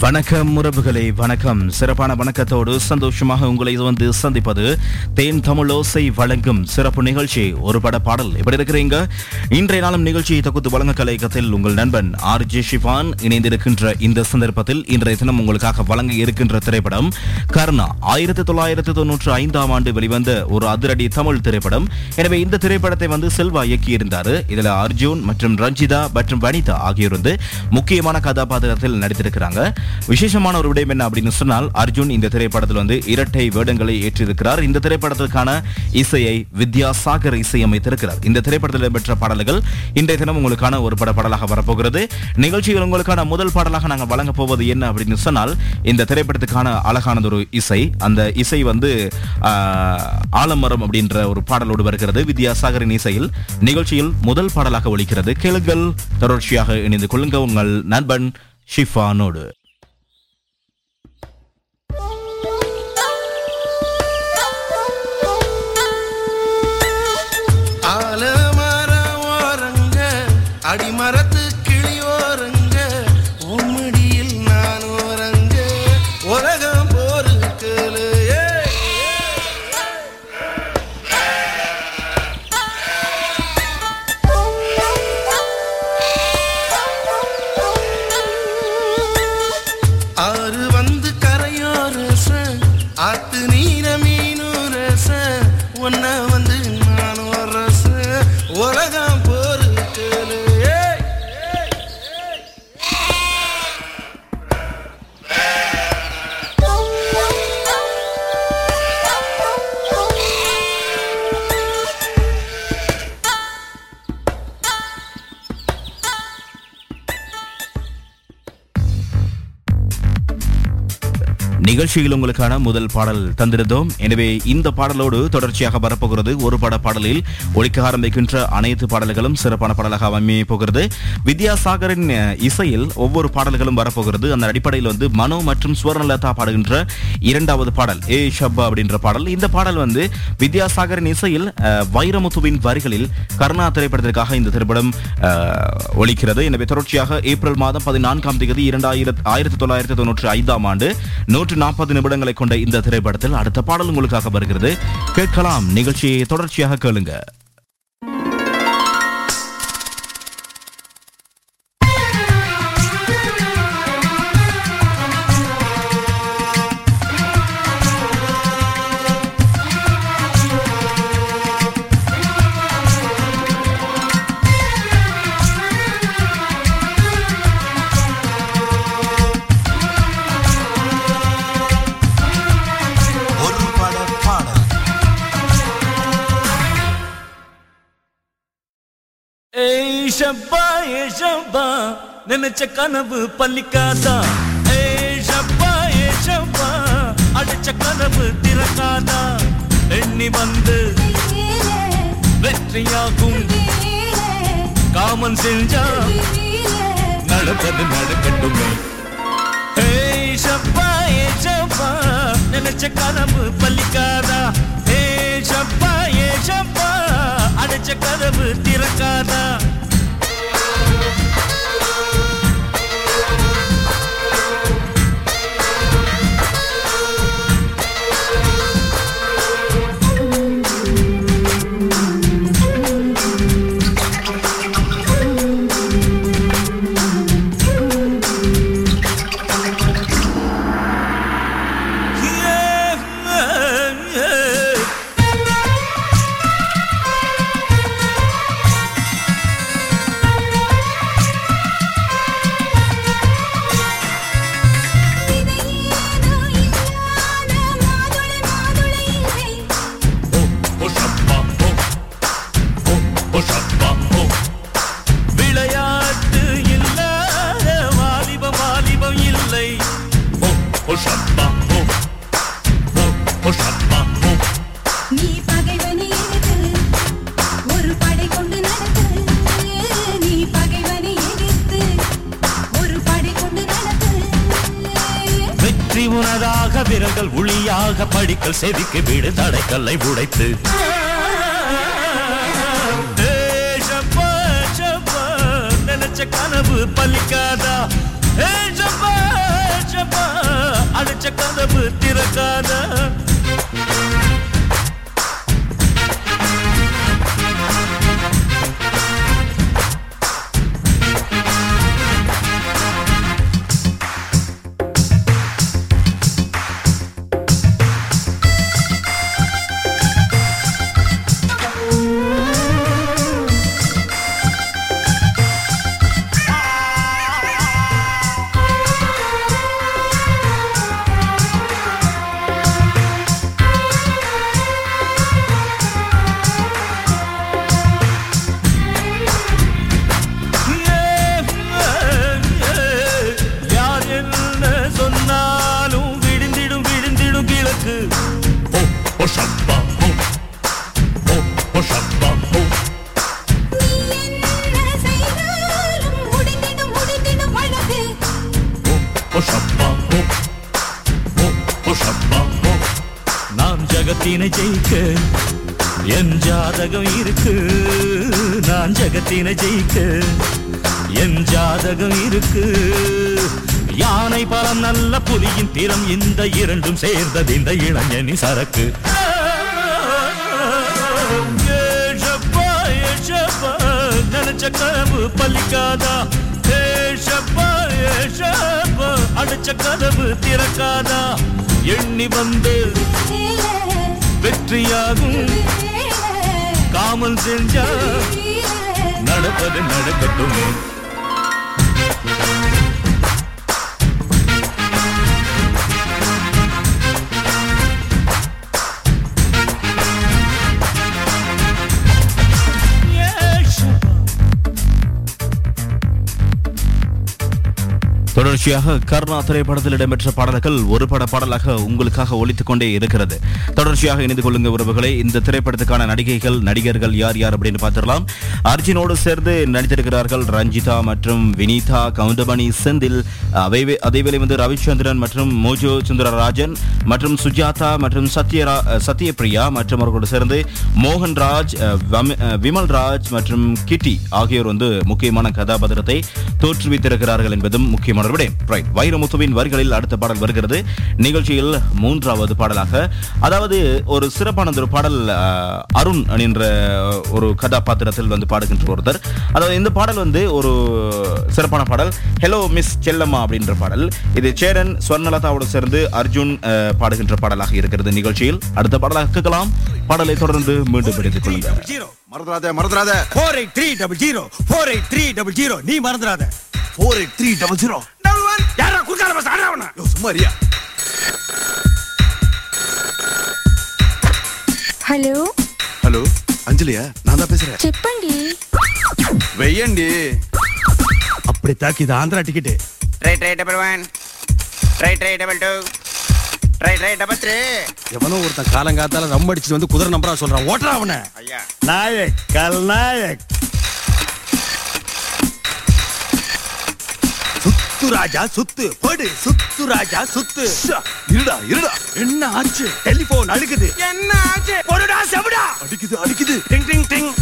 வணக்கம் உறவுகளே வணக்கம். சிறப்பான வணக்கத்தோடு சந்தோஷமாக உங்களை வந்து சந்திப்பது தேன் தமிழோசை வழங்கும் சிறப்பு நிகழ்ச்சி. ஒரு பட பாடல். எப்படி இருக்கிறீங்க? இன்றைய நாளும் நிகழ்ச்சியை தொகுத்து வழங்க கலையகத்தில் உங்கள் நண்பன் ஆர் ஜே ஷிஃபான் இணைந்திருக்கின்ற இந்த சந்தர்ப்பத்தில் இன்றைய தினம் உங்களுக்காக வழங்க இருக்கின்ற திரைப்படம் கர்ணா. ஆயிரத்தி தொள்ளாயிரத்தி தொன்னூற்றி ஐந்தாம் ஆண்டு வெளிவந்த ஒரு அதிரடி தமிழ் திரைப்படம். எனவே இந்த திரைப்படத்தை வந்து செல்வா இயக்கியிருந்தார். இதில் அர்ஜுன் மற்றும் ரஞ்சிதா மற்றும் வனிதா ஆகியோர் வந்து முக்கியமான கதாபாத்திரத்தில் நடித்திருக்கிறாங்க. விசேஷமான ஒரு விடயம் என்ன அப்படின்னு சொன்னால் அர்ஜுன் இந்த திரைப்படத்தில் வந்து இரட்டை வேடங்களை ஏற்றிருக்கிறார். இந்த திரைப்படத்திற்கான இசையை வித்யாசாகர் இசையமைத்திருக்கிறார். இந்த திரைப்படத்தில் இடம்பெற்ற பாடல்கள் இன்றைய தினம் உங்களுக்கான ஒரு பட பாடலாக வரப்போகிறது. நிகழ்ச்சியில் உங்களுக்கான முதல் பாடலாக நாங்கள் வழங்க போவது என்ன அப்படின்னு சொன்னால் இந்த திரைப்படத்துக்கான அழகானது ஒரு இசை. அந்த இசை வந்து ஆலமரம் அப்படின்ற ஒரு பாடலோடு வருகிறது. வித்யாசாகரின் இசையில் நிகழ்ச்சியில் முதல் பாடலாக ஒலிக்கிறது. கேளுங்கள் தொடர்ச்சியாக இணைந்து கொள்ளுங்க உங்கள் நண்பன் ஷிஃபானோடு. நிகழ்ச்சியில் உங்களுக்கான முதல் பாடல் தந்திருந்தோம். எனவே இந்த பாடலோடு தொடர்ச்சியாக வரப்போகிறது. ஒரு பட பாடலில் ஒழிக்க ஆரம்பிக்கின்ற அனைத்து பாடல்களும் சிறப்பான பாடலாக அமைய போகிறது. வித்யாசாகரின் இசையில் ஒவ்வொரு பாடல்களும் வரப்போகிறது. அந்த அடிப்படையில் வந்து மனோ மற்றும் சுவர்ணலதா பாடுகின்ற இரண்டாவது பாடல் ஏ ஷப்பா அப்படின்ற பாடல். இந்த பாடல் வந்து வித்யாசாகரின் இசையில் வைரமுத்துவின் வரிகளில் கருணா திரைப்படத்திற்காக இந்த திரைப்படம் ஒழிக்கிறது எனவே தொடர்ச்சியாக ஏப்ரல் மாதம் பதினான்காம் தேதி இரண்டாயிரத்தி ஆயிரத்தி தொள்ளாயிரத்தி தொண்ணூற்றி ஐந்தாம் ஆண்டு நூற்று நாற்பது நிமிடங்களை கொண்ட இந்த திரைப்படத்தில் அடுத்த பாடல் உங்களுக்காக வருகிறது. கேட்கலாம். நிகழ்ச்சியை தொடர்ச்சியாக கேளுங்க. ஏ நினைச்ச கனவு பள்ளிக்காதா ஏய் ஷப்பா ஏ ஷப்பா அடிச்ச கனவு திறக்காதா? எண்ணி வந்து வெற்றியாகும். காமன் செஞ்சா நடப்பது நடக்கட்டுமே. ஏய் ஷப்பா ஏ ஷப்பா நினைச்ச கனவு பள்ளிக்காதா ஏய் ஷப்பா ஏ ஷப்பா அடைச்ச கதவு திறக்காதா? ஒளியாக விரல்கள் ஒளியாக படிக்கல் செவிக்கு வீடு தடைக்கல்லை உடைத்து. நினைச்ச கனவு பலிக்காதா? ஏய் அடிச்ச கனவு திறக்காதா? நான் ஜகத்தினை ஜெயிக்க. என் ஜாதகம் இருக்கு. யானை பலம் நல்ல புலியின் திறம் இந்த இரண்டும் சேர்ந்தது இந்த இளைஞனி சரக்கு. கனவு பலிக்காதா ஏஷப்பா, ஏஷப்பா, அடிச்ச கதவு திறக்காதா? எண்ணி வந்து வெற்றியாகும். காமல் செஞ்சா நடப்பது நடக்கட்டும். தொடர்ச்சியாக கர்ணா திரைப்படத்தில் இடம்பெற்ற பாடல்கள் ஒரு பட பாடலாக உங்களுக்காக ஒழித்துக் கொண்டே இருக்கிறது. தொடர்ச்சியாக இணைந்து கொள்ளுங்க உறவுகளை இந்த திரைப்படத்துக்கான நடிகைகள் நடிகர்கள் யார் யார் அப்படின்னு பார்த்துடலாம். அர்ஜுனோடு சேர்ந்து நடித்திருக்கிறார்கள் ரஞ்சிதா மற்றும் வினீதா கவுண்டமணி செந்தில் அதே- அதேவேளை வந்து ரவிச்சந்திரன் மற்றும் மோஜோ சுந்தரராஜன் மற்றும் சுஜாதா மற்றும் சத்யரா சத்யபிரியா மற்றும் அவர்களோடு சேர்ந்து மோகன்ராஜ் அஹ், வம- விமல்ராஜ் மற்றும் கிட்டி ஆகியோர் வந்து முக்கியமான கதாபாத்திரத்தை தோற்றுவித்திருக்கிறார்கள் என்பதும் முக்கியமான விடயம் ரைட் வைரமுத்துவின் வரிகளில் அடுத்த பாடல் வருகிறது. நிகழ்ச்சியில் மூன்றாவது பாடலாக. அதாவது ஒரு சிறப்பானது ஒரு பாடல் அருண் என்ற ஒரு கதாபாத்திரத்தில் வந்து பாடுகின்ற ஒருத்தர். அதாவது இந்த பாடல் வந்து ஒரு சிறப்பான பாடல். ஹலோ மிஸ் செல்லம்மா அப்படின்ற பாடல். இது சேரன் ஸ்வர்ணலதாவோடு சேர்ந்து அர்ஜுன் பாடுகின்ற பாடலாக இருக்கிறது நிகழ்ச்சியில். அடுத்த பாடலாக கேட்கலாம். பாடலை தொடர்ந்து மீண்டும் எடுத்துக் கொள்ளுங்கள் மறந்துடாத மறந்துடாத four eight three double zero four eight three double zero நீ மறந்துடாத four eight three double zero double one யாரா குறுக்கால பஸ் ஆடாவனா சும்மா ரியா హలో ஹலோ அஞ்சலியா நான் தான் பேசுறேன் చెప్పండి வெய்யண்டி அப்படி தாக்கி இது Andhra ticket three three double one three three double two right right double எவனோ ஒருத்தன் காலங்காத்தால ரொம்ப அடிச்சுட்டு வந்து குதிரை நம்பரா சொல்றான். ஓட்டுறா அவனை. ஐயா. நாயக் கல் நாயக். சுத்து ராஜா சுத்து. போடு சுத்து ராஜா சுத்து. இருடா இருடா. என்ன ஆச்சு? டெலிபோன் அடுக்குது என்ன ஆச்சு? பொருடா செவடா. அடிக்குது அடிக்குது. Ding ding ding.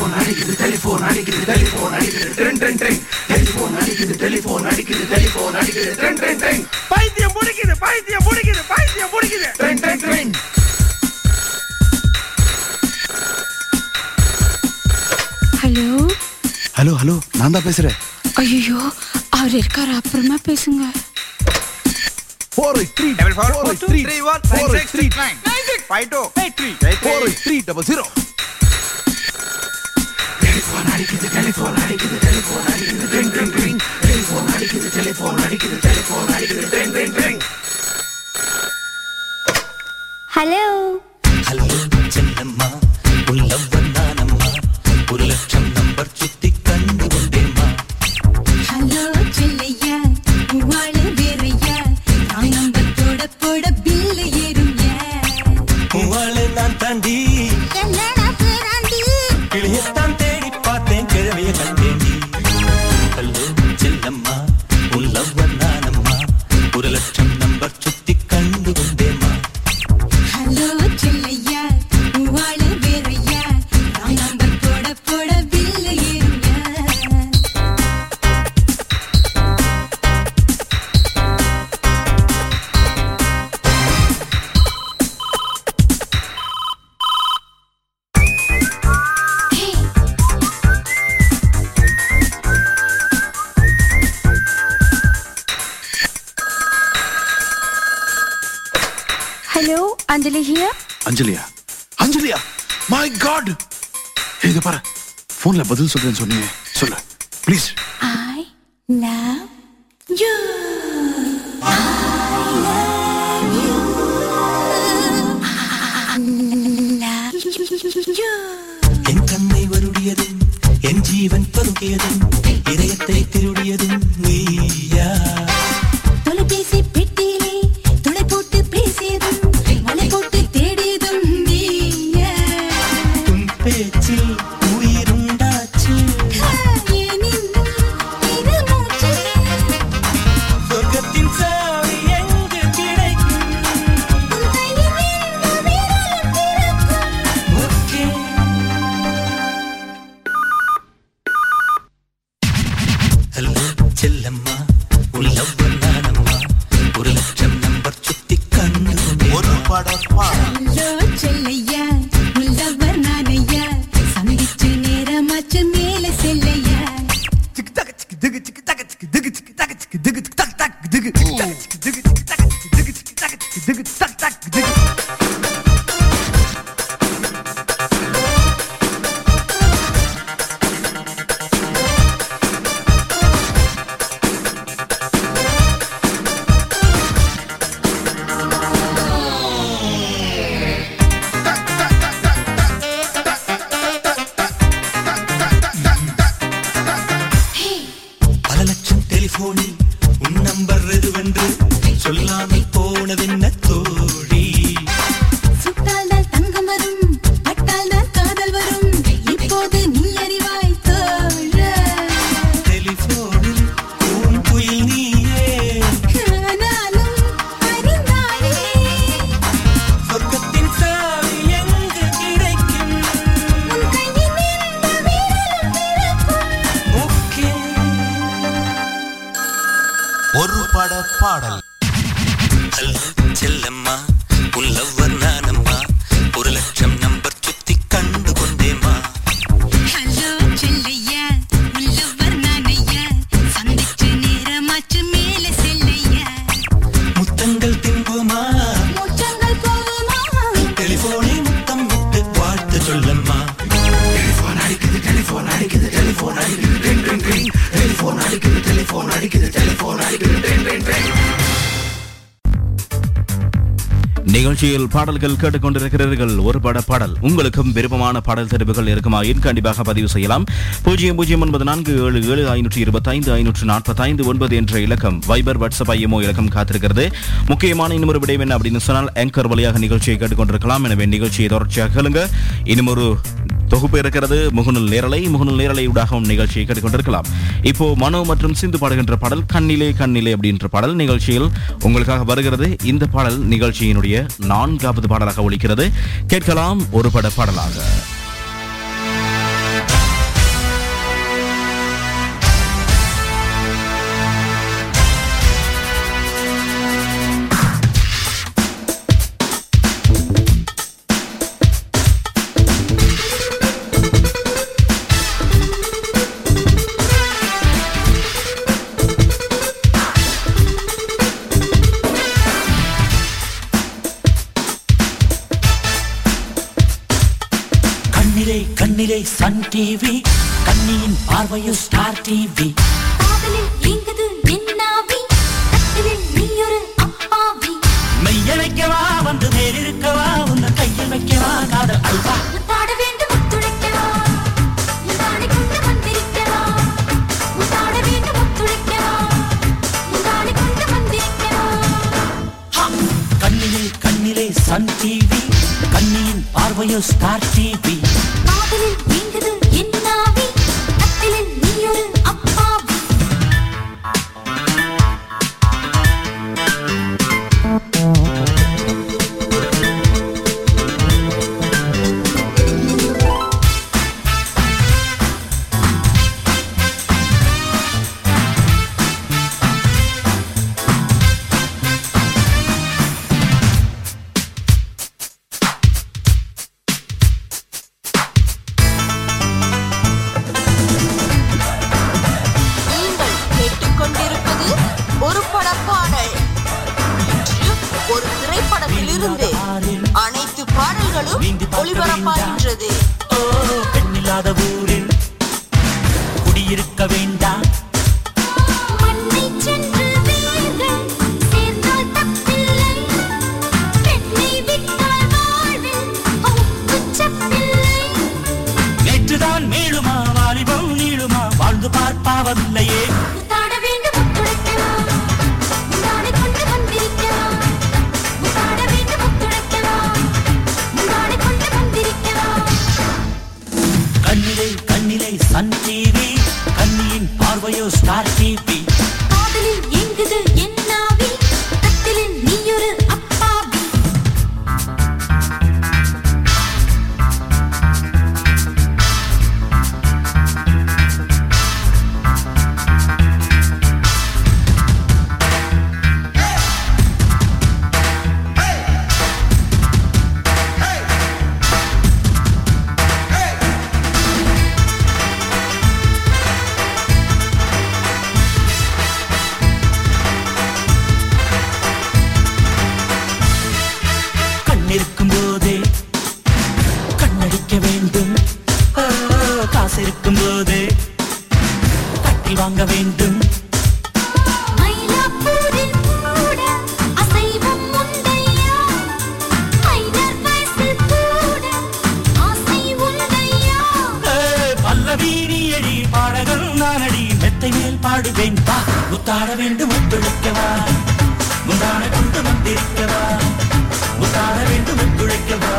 டெலிஃபோன் அடிக்குது டெலிஃபோன் அடிக்குது டெலிஃபோன் அடிக்குது. ட்ரெண்ட் ட்ரெண்ட் ட்ரெண்ட் டெலிஃபோன் அடிக்குது டெலிஃபோன் அடிக்குது டெலிஃபோன் அடிக்குது. ட்ரெண்ட் ட்ரெண்ட் ட்ரெண்ட் பைத்தியம் முடிக்குது பைத்தியம் முடிக்குது பைத்தியம் முடிக்குது trend trend trend hello? Hello hello நான் தான் பேசுறேன். ஐயோ அவர் இருக்காரு அப்புறமா பேசுங்க. Four eight three double four eight three three one four eight three five two eight three double zero hello hello Chellamma hello Anjali here அஞ்சலியா? அஞ்சலியா? மை காட் இங்க பாரு. போன்ல பதில் சொல்றேன்னு சொன்னீங்க. சொல்லு. ப்ளீஸ் ஐ லவ் யூ என் கண்ணை வருடியதும் என் ஜீவன் பருகியதும் இதயத்தை திருடியதும் நீயா? பாடல்கள் கேட்டுக்கொண்டிருக்கிறீர்கள். ஒரு பட பாடல். உங்களுக்கும் விருப்பமான பாடல் தெரிவுகள் இருக்குமாயின் கண்டிப்பாக பதிவு செய்யலாம். பூஜ்ஜியம் பூஜ்ஜியம் ஒன்பது நான்கு ஏழு ஏழு ஐநூற்றி இருபத்தைந்து ஐநூற்று நாற்பத்தைந்து ஒன்பது என்ற இலக்கம் வைபர் வாட்ஸ்அப் ஐஎம்ஓ இலக்கம் காத்திருக்கிறது. முக்கியமான இன்னொரு விடயம் என்ன அப்படின்னு சொன்னால் ஆங்கர் வழியாக நிகழ்ச்சியை கேட்டுக்கொண்டிருக்கலாம். எனவே நிகழ்ச்சியை தொடர்ச்சியாக கேளுங்க. இன்னும் ஒரு தொகுப்பு இருக்கிறது. முகநூல் நேரலை முகநூல் நேரலை ஊடாகவும் நிகழ்ச்சியை கேட்டுக்கொண்டிருக்கலாம். இப்போ மனோ மற்றும் சிந்து பாடுகின்ற பாடல் கண்ணிலே கண்ணிலே அப்படின்ற பாடல் நிகழ்ச்சியில் உங்களுக்காக வருகிறது. இந்த பாடல் நிகழ்ச்சியினுடைய நான்காவது பாடலாக ஒலிக்கிறது. கேட்கலாம் ஒரு பட பாடலாக. கண்ணிலே கண்ணிலே சன் டிவி கண்ணியின் பார்வையில் ஸ்டார் டிவி வந்து நேரிருக்கவா உன்னை கையில் வைக்கவா காதல் அல்வா. வேண்டும்! கண்ணிலே கண்ணிலே சன் டிவி கண்ணியின் பார்வையில் ஸ்டார் டிவி பார்வையோ ஸ்டார் டிவி? காதலில் எங்குது என்னாவி கட்டிலில் நீயொரு நீ எழி பாடகர் நானடி. மெத்தை மேல் பாடுவேன். பா முத்தாட வேண்டும் ஒத்துழைக்கவா முந்தான கொண்டு வந்திருக்கவா முத்தாட வேண்டும் ஒத்துழைக்கவா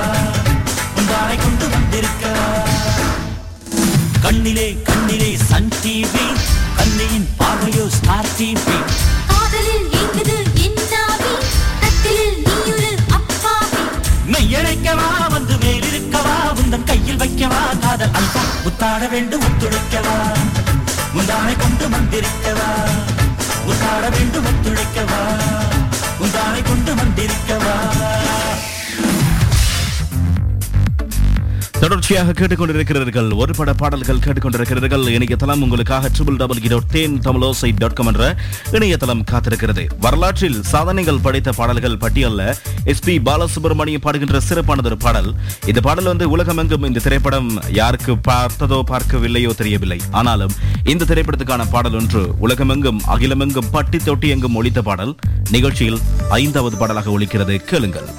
முந்தானை கொண்டு வந்திருக்கவா கண்ணிலே கண்ணிலே சன் டிவி கண்ணியின் பார்வையோ ஸ்டார் டிவி காதலில் எங்குது என்னாவி கட்டிலில் நீயொரு அப்பாவி. மெய்யழைக்கவா சொந்தம் கையில் வைக்கவா? காதல் அல்பம் உத்தாட வேண்டும் ஒத்துழைக்கவா? முந்தானை கொண்டு வந்திருக்கவா? உத்தாட வேண்டும் ஒத்துழைக்கவா? முந்தானை கொண்டு வந்திருக்கவா? தொடர்ச்சியாக கேட்டுக்கொண்டிருக்கிறீர்கள். ஒரு பட பாடல்கள் கேட்டுக்கொண்டிருக்கிறீர்கள். இணையதளம் உங்களுக்காக triple double dot Then Tamilosai dot com என்ற இணையதளம் காத்திருக்கிறது. வரலாற்றில் சாதனைகள் படைத்த பாடல்கள் பட்டியல்ல. எஸ் பி பாலசுப்ரமணியம் பாடுகின்ற சிறப்பானதொரு பாடல். இந்த பாடல் வந்து உலகமெங்கும் இந்த திரைப்படம் யாருக்கு பார்த்ததோ பார்க்கவில்லையோ தெரியவில்லை. ஆனாலும் இந்த திரைப்படத்துக்கான பாடல் ஒன்று உலகமெங்கும் அகிலமெங்கும் பட்டி தொட்டி எங்கும் ஒழித்த பாடல். நிகழ்ச்சியில் ஐந்தாவது பாடலாக ஒழிக்கிறது கேளுங்கள்.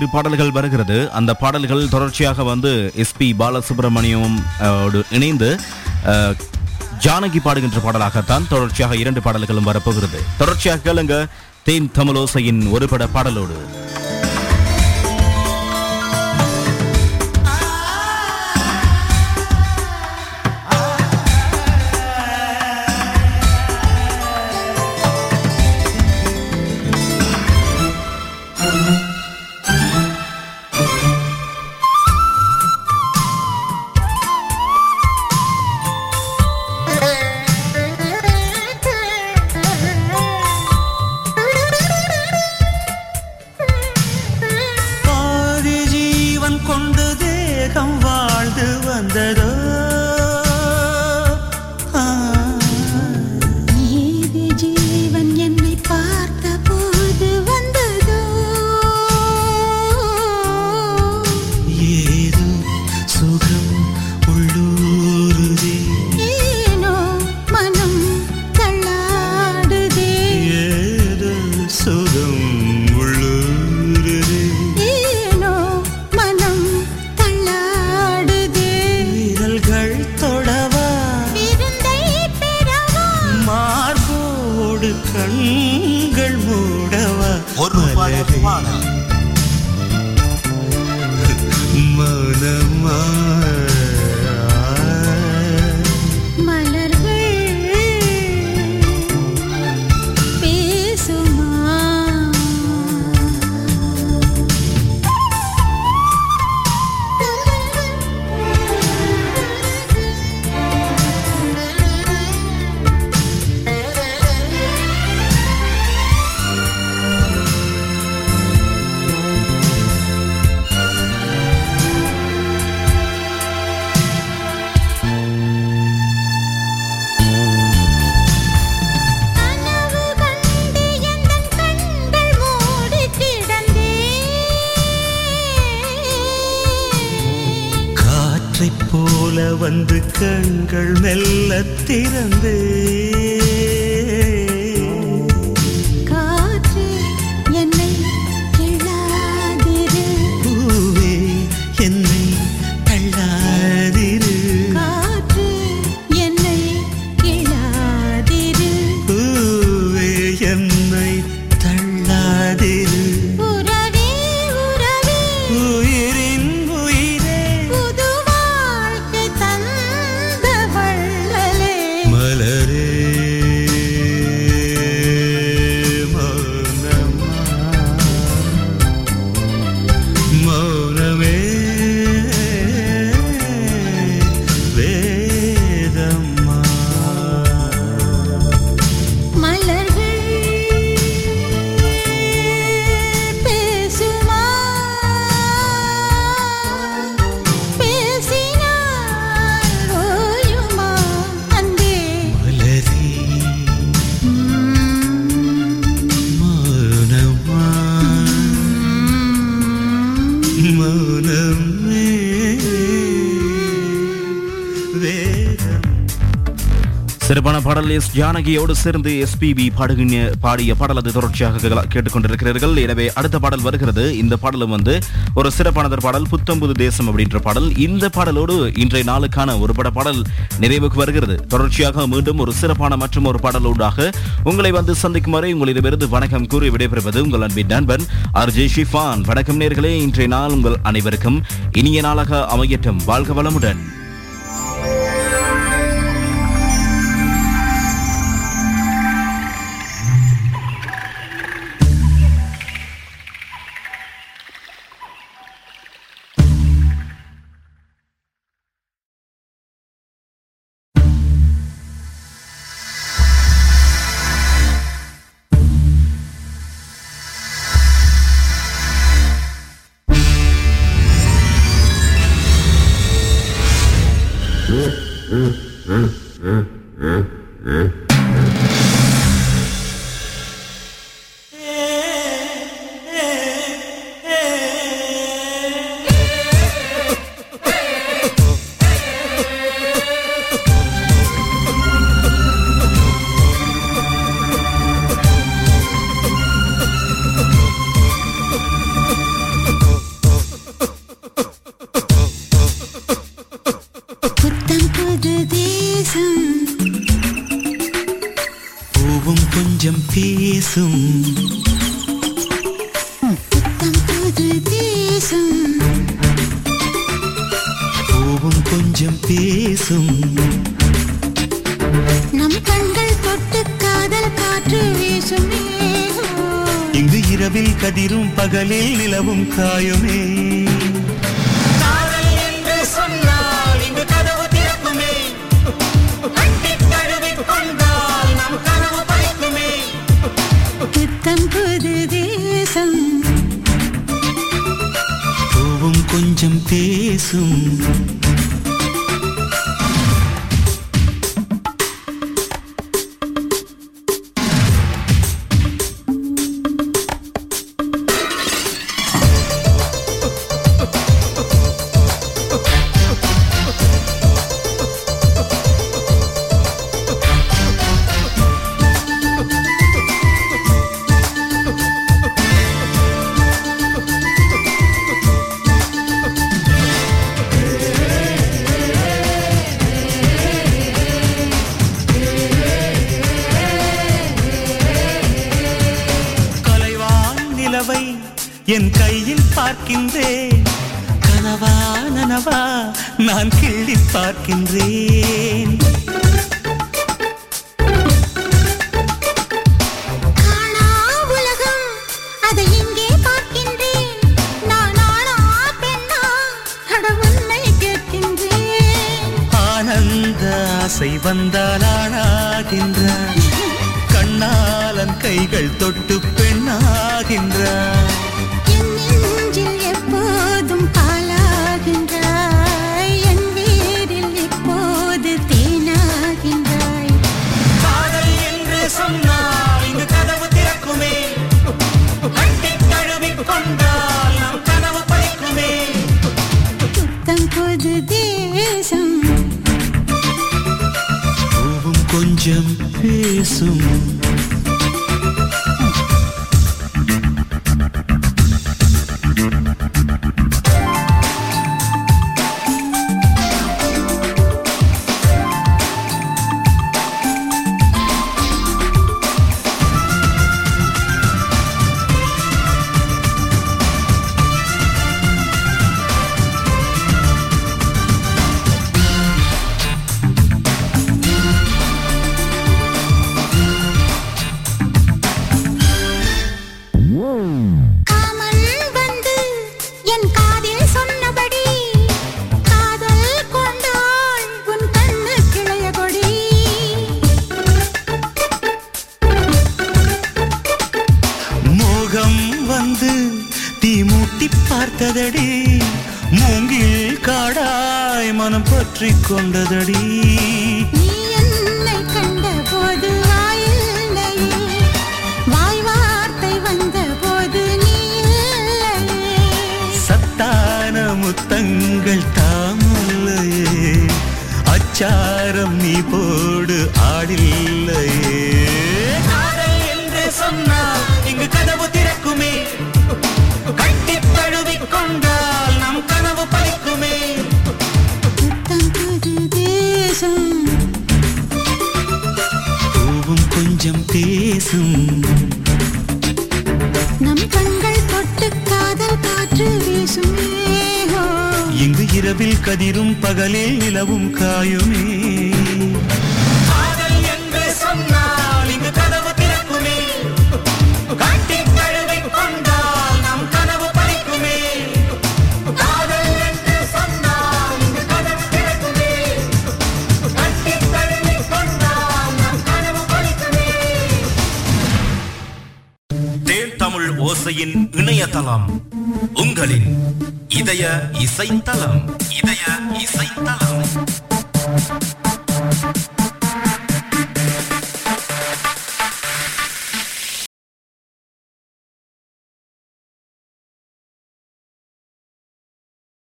இரு பாடல்கள் வருகிறது. அந்த பாடல்கள் தொடர்ச்சியாக வந்து எஸ்பி பாலசுப்ரமணியம் இணைந்து ஜானகி பாடுகின்ற பாடலாகத்தான் தொடர்ச்சியாக இரண்டு பாடல்களும் வரப்போகிறது. தொடர்ச்சியாக கேளுங்க தேன் தமிழோசையின் ஒரு பட பாடலோடு. காற்றைப் போல வந்து கண்கள் மெல்ல திறந்தே. சிறப்பான பாடல் எஸ் ஜானகியோடு சேர்ந்து எஸ்பிபி பாடுகின்ற பாடிய பாடல் அது தொடர்ச்சியாக கேட்டுக்கொண்டிருக்கிறீர்கள். எனவே அடுத்த பாடல் வருகிறது. இந்த பாடலும் வந்து ஒரு சிறப்பானதர் பாடல் புத்தம்புது தேசம் அப்படின்ற பாடல். இந்த பாடலோடு இன்றைய நாளுக்கான ஒரு பட பாடல் நிறைவுக்கு வருகிறது. தொடர்ச்சியாக மீண்டும் ஒரு சிறப்பான மற்றும் ஒரு பாடலோடாக உங்களை வந்து சந்திக்கும் வரை உங்களிடமிருந்து வணக்கம் கூறி விடைபெறுவது உங்கள் அன்பின் நண்பன் அர்ஜே ஷிஃபான் வணக்கம் நேர்களே. இன்றைய நாள் உங்கள் அனைவருக்கும் இனிய நாளாக அமையட்டும். வாழ்க வளமுடன். புது தேசம். பூவும் கொஞ்சம் பேசும். புது தேசம். பூவும் கொஞ்சம் பேசும். நம் கண்கள் தொட்டு காதல் காற்று வீசுமே. இங்கு இரவில் கதிரும் பகலில் நிலவும் காயுமே. கொஞ்சம் பேசும் பார்க்கின்றேன் Soon. நெஞ்சம் பேசும். நம் கண்கள் தொட்டு காதல் காற்று வீசும். இங்கு இரவில் கதிரும் பகலில் நிலவும் காயுமே. Gaia e Saintalão. E